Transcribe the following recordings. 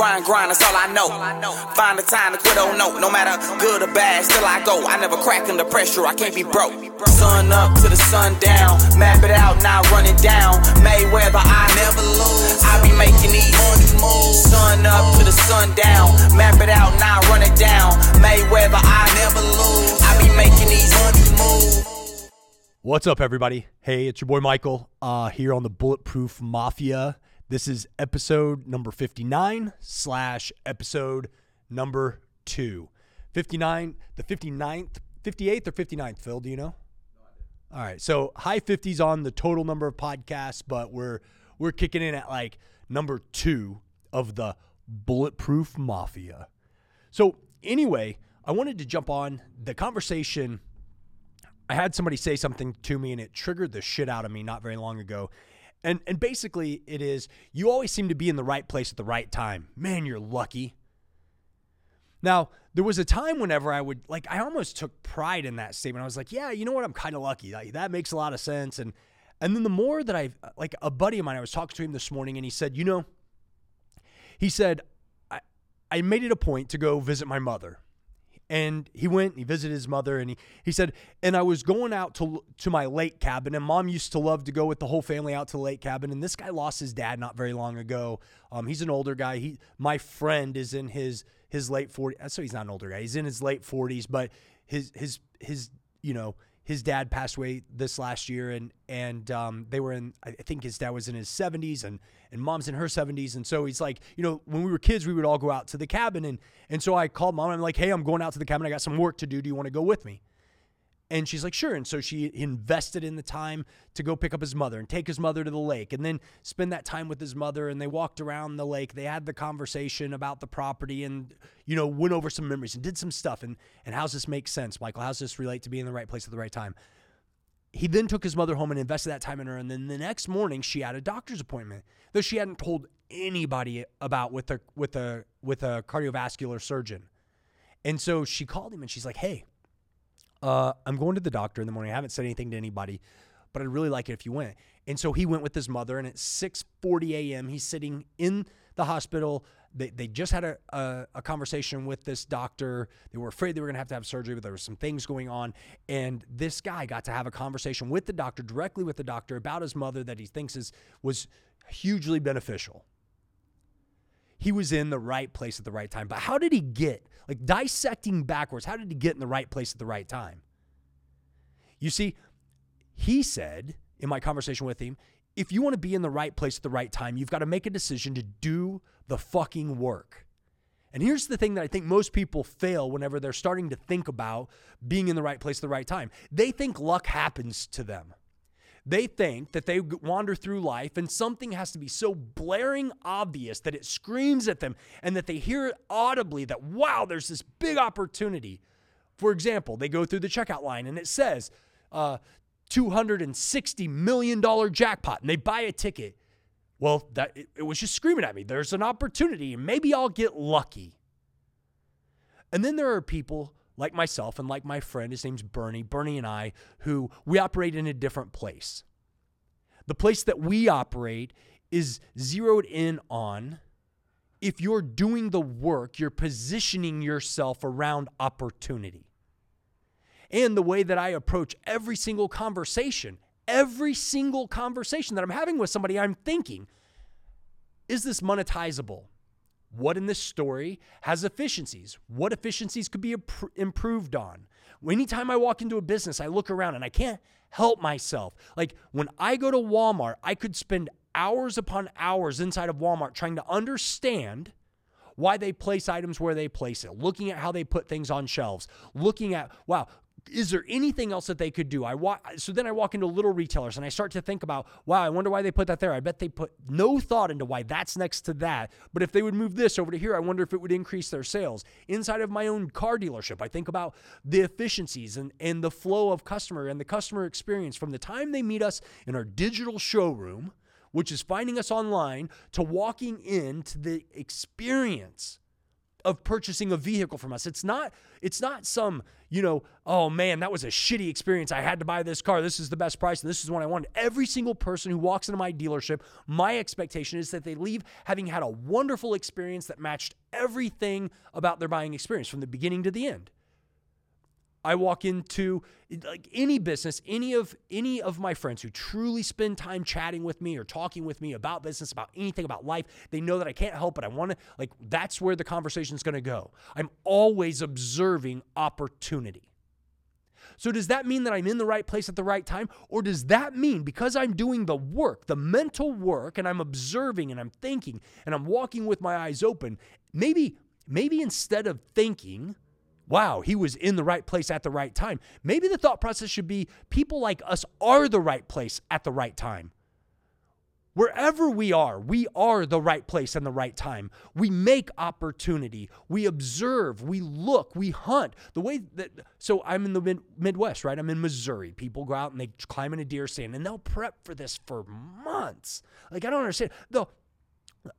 Grind, grind, that's all I know. Find the time to quit, oh no. No matter good or bad, still I go. I never crack under pressure, I can't be broke. Sun up to the sun down. Map it out, now run it down. Mayweather, I never lose. I be making these money moves. Sun up to the sun down. Map it out, now run it down. Mayweather, I never lose. I be making these money moves. What's up, everybody? Hey, it's your boy Michael uh, here on the Bulletproof Mafia. This is episode number 59 slash episode number two. 59, the 59th, 58th or 59th, Phil, do you know? All right. So high 50s on the total number of podcasts, but we're we're kicking in at like number two of the Bulletproof Mafia. So anyway, I wanted to jump on the conversation. I had somebody say something to me and it triggered the shit out of me not very long ago. And and basically it is you always seem to be in the right place at the right time. Man, you're lucky. Now, there was a time whenever I would like I almost took pride in that statement. I was like, yeah, you know what? I'm kind of lucky. Like, that makes a lot of sense. And and then the more that I like a buddy of mine, I was talking to him this morning and he said, you know, he said, I, I made it a point to go visit my mother. And he went, he visited his mother, and he, he said, and I was going out to to my lake cabin, and mom used to love to go with the whole family out to the lake cabin. And this guy lost his dad not very long ago. Um, he's an older guy. He my friend is in his his late 40s. So he's not an older guy. He's in his late 40s, but his his his you know his dad passed away this last year, and and um, they were in. I think his dad was in his 70s, and and mom's in her 70s, and so he's like, you know, when we were kids, we would all go out to the cabin, and and so I called mom. And I'm like, hey, I'm going out to the cabin. I got some work to do. Do you want to go with me? And she's like, sure. And so she invested in the time to go pick up his mother and take his mother to the lake and then spend that time with his mother. And they walked around the lake. They had the conversation about the property and, you know, went over some memories and did some stuff. And, and how's this make sense, Michael? How's this relate to being in the right place at the right time? He then took his mother home and invested that time in her. And then the next morning, she had a doctor's appointment, though she hadn't told anybody about with a, with a, with a cardiovascular surgeon. And so she called him and she's like, hey, uh, I'm going to the doctor in the morning. I haven't said anything to anybody, but I'd really like it if you went. And so he went with his mother, and at 6:40 a.m., he's sitting in the hospital. They, they just had a, a, a conversation with this doctor. They were afraid they were going to have to have surgery, but there were some things going on. And this guy got to have a conversation with the doctor, directly with the doctor, about his mother that he thinks is was hugely beneficial. He was in the right place at the right time. But how did he get, like dissecting backwards, how did he get in the right place at the right time? You see, he said in my conversation with him, if you want to be in the right place at the right time, you've got to make a decision to do the fucking work. And here's the thing that I think most people fail whenever they're starting to think about being in the right place at the right time. They think luck happens to them. They think that they wander through life and something has to be so blaring obvious that it screams at them and that they hear it audibly that, wow, there's this big opportunity. For example, they go through the checkout line and it says, uh, $260 million jackpot, and they buy a ticket. Well, that it, it was just screaming at me. There's an opportunity, and maybe I'll get lucky. And then there are people like myself and like my friend, his name's Bernie, Bernie and I, who we operate in a different place. The place that we operate is zeroed in on if you're doing the work, you're positioning yourself around opportunity. And the way that I approach every single conversation, every single conversation that I'm having with somebody, I'm thinking, is this monetizable? What in this story has efficiencies? What efficiencies could be improved on? Anytime I walk into a business, I look around and I can't help myself. Like when I go to Walmart, I could spend hours upon hours inside of Walmart trying to understand why they place items where they place it, looking at how they put things on shelves, looking at, wow, is there anything else that they could do? I walk, so then I walk into little retailers and I start to think about, wow, I wonder why they put that there. I bet they put no thought into why that's next to that. But if they would move this over to here, I wonder if it would increase their sales. Inside of my own car dealership, I think about the efficiencies and, and the flow of customer and the customer experience from the time they meet us in our digital showroom, which is finding us online, to walking into the experience of purchasing a vehicle from us. It's not it's not some, you know, oh man, that was a shitty experience. I had to buy this car. This is the best price and this is what I wanted. Every single person who walks into my dealership, my expectation is that they leave having had a wonderful experience that matched everything about their buying experience from the beginning to the end. I walk into like any business, any of any of my friends who truly spend time chatting with me or talking with me about business, about anything about life, they know that I can't help it. I want to like that's where the conversation is going to go. I'm always observing opportunity. So does that mean that I'm in the right place at the right time or does that mean because I'm doing the work, the mental work and I'm observing and I'm thinking and I'm walking with my eyes open, maybe maybe instead of thinking wow, he was in the right place at the right time. Maybe the thought process should be people like us are the right place at the right time. Wherever we are, we are the right place and the right time. We make opportunity. We observe. We look. We hunt. The way that, so I'm in the mid, Midwest, right? I'm in Missouri. People go out and they climb in a deer stand and they'll prep for this for months. Like, I don't understand. Though,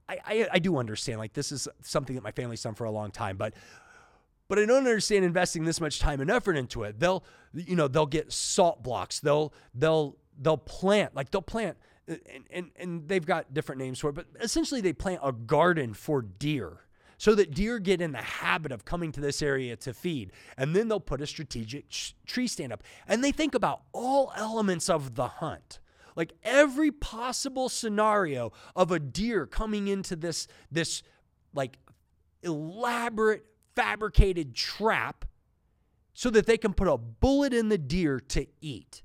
I, I, I do understand. Like, this is something that my family's done for a long time, but but I don't understand investing this much time and effort into it. They'll, you know, they'll get salt blocks. They'll, they'll, they'll plant like they'll plant, uh, and and and they've got different names for it. But essentially, they plant a garden for deer so that deer get in the habit of coming to this area to feed. And then they'll put a strategic tree stand up. And they think about all elements of the hunt. Like every possible scenario of a deer coming into this this like elaborate fabricated trap so that they can put a bullet in the deer to eat.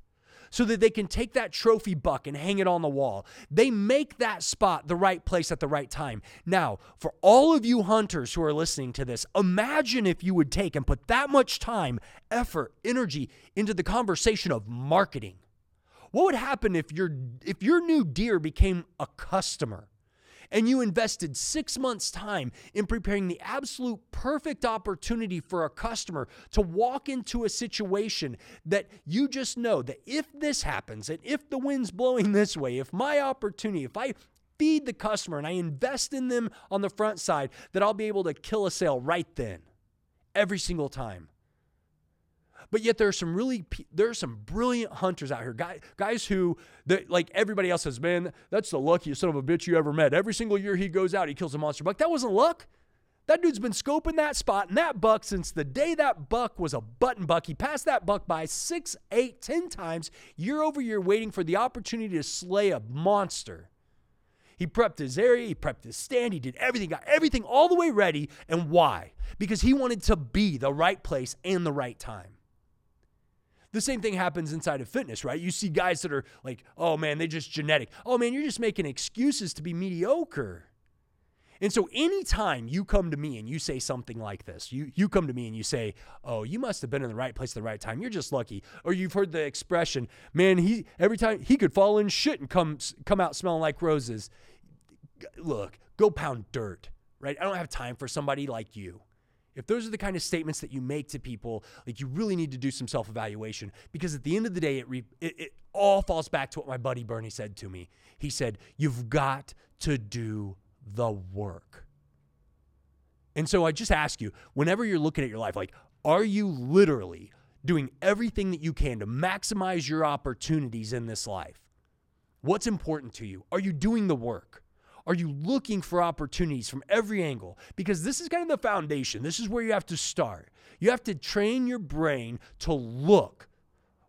So that they can take that trophy buck and hang it on the wall. They make that spot the right place at the right time. Now, for all of you hunters who are listening to this, imagine if you would take and put that much time, effort, energy into the conversation of marketing. What would happen if your if your new deer became a customer? And you invested six months' time in preparing the absolute perfect opportunity for a customer to walk into a situation that you just know that if this happens and if the wind's blowing this way, if my opportunity, if I feed the customer and I invest in them on the front side, that I'll be able to kill a sale right then, every single time. But yet there are some really there are some brilliant hunters out here, guys guys who that like everybody else says, man, that's the luckiest son of a bitch you ever met. Every single year he goes out, he kills a monster buck. That wasn't luck. That dude's been scoping that spot and that buck since the day that buck was a button buck. He passed that buck by six, eight, ten times year over year, waiting for the opportunity to slay a monster. He prepped his area, he prepped his stand, he did everything, got everything all the way ready. And why? Because he wanted to be the right place and the right time. The same thing happens inside of fitness, right? You see guys that are like, oh man, they just genetic. Oh man, you're just making excuses to be mediocre. And so anytime you come to me and you say something like this, you you come to me and you say, "Oh, you must have been in the right place at the right time. You're just lucky." Or you've heard the expression, "Man, he every time he could fall in shit and come come out smelling like roses." Look, go pound dirt, right? I don't have time for somebody like you. If those are the kind of statements that you make to people, like you really need to do some self evaluation because at the end of the day, it, re- it, it all falls back to what my buddy Bernie said to me. He said, You've got to do the work. And so I just ask you, whenever you're looking at your life, like, are you literally doing everything that you can to maximize your opportunities in this life? What's important to you? Are you doing the work? Are you looking for opportunities from every angle? Because this is kind of the foundation. This is where you have to start. You have to train your brain to look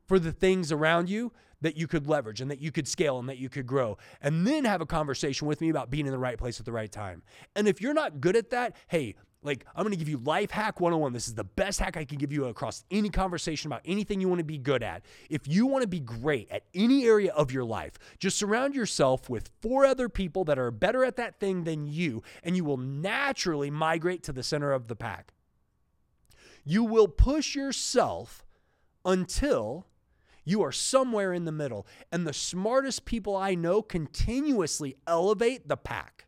for the things around you that you could leverage and that you could scale and that you could grow. And then have a conversation with me about being in the right place at the right time. And if you're not good at that, hey, like, I'm going to give you life hack 101. This is the best hack I can give you across any conversation about anything you want to be good at. If you want to be great at any area of your life, just surround yourself with four other people that are better at that thing than you, and you will naturally migrate to the center of the pack. You will push yourself until you are somewhere in the middle. And the smartest people I know continuously elevate the pack.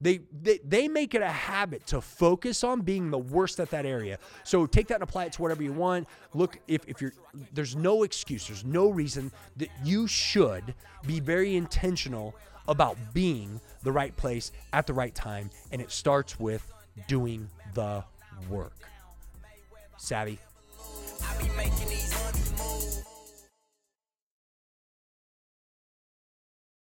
They, they, they make it a habit to focus on being the worst at that area. So take that and apply it to whatever you want. Look, if, if you're, there's no excuse, there's no reason that you should be very intentional about being the right place at the right time. And it starts with doing the work. Savvy.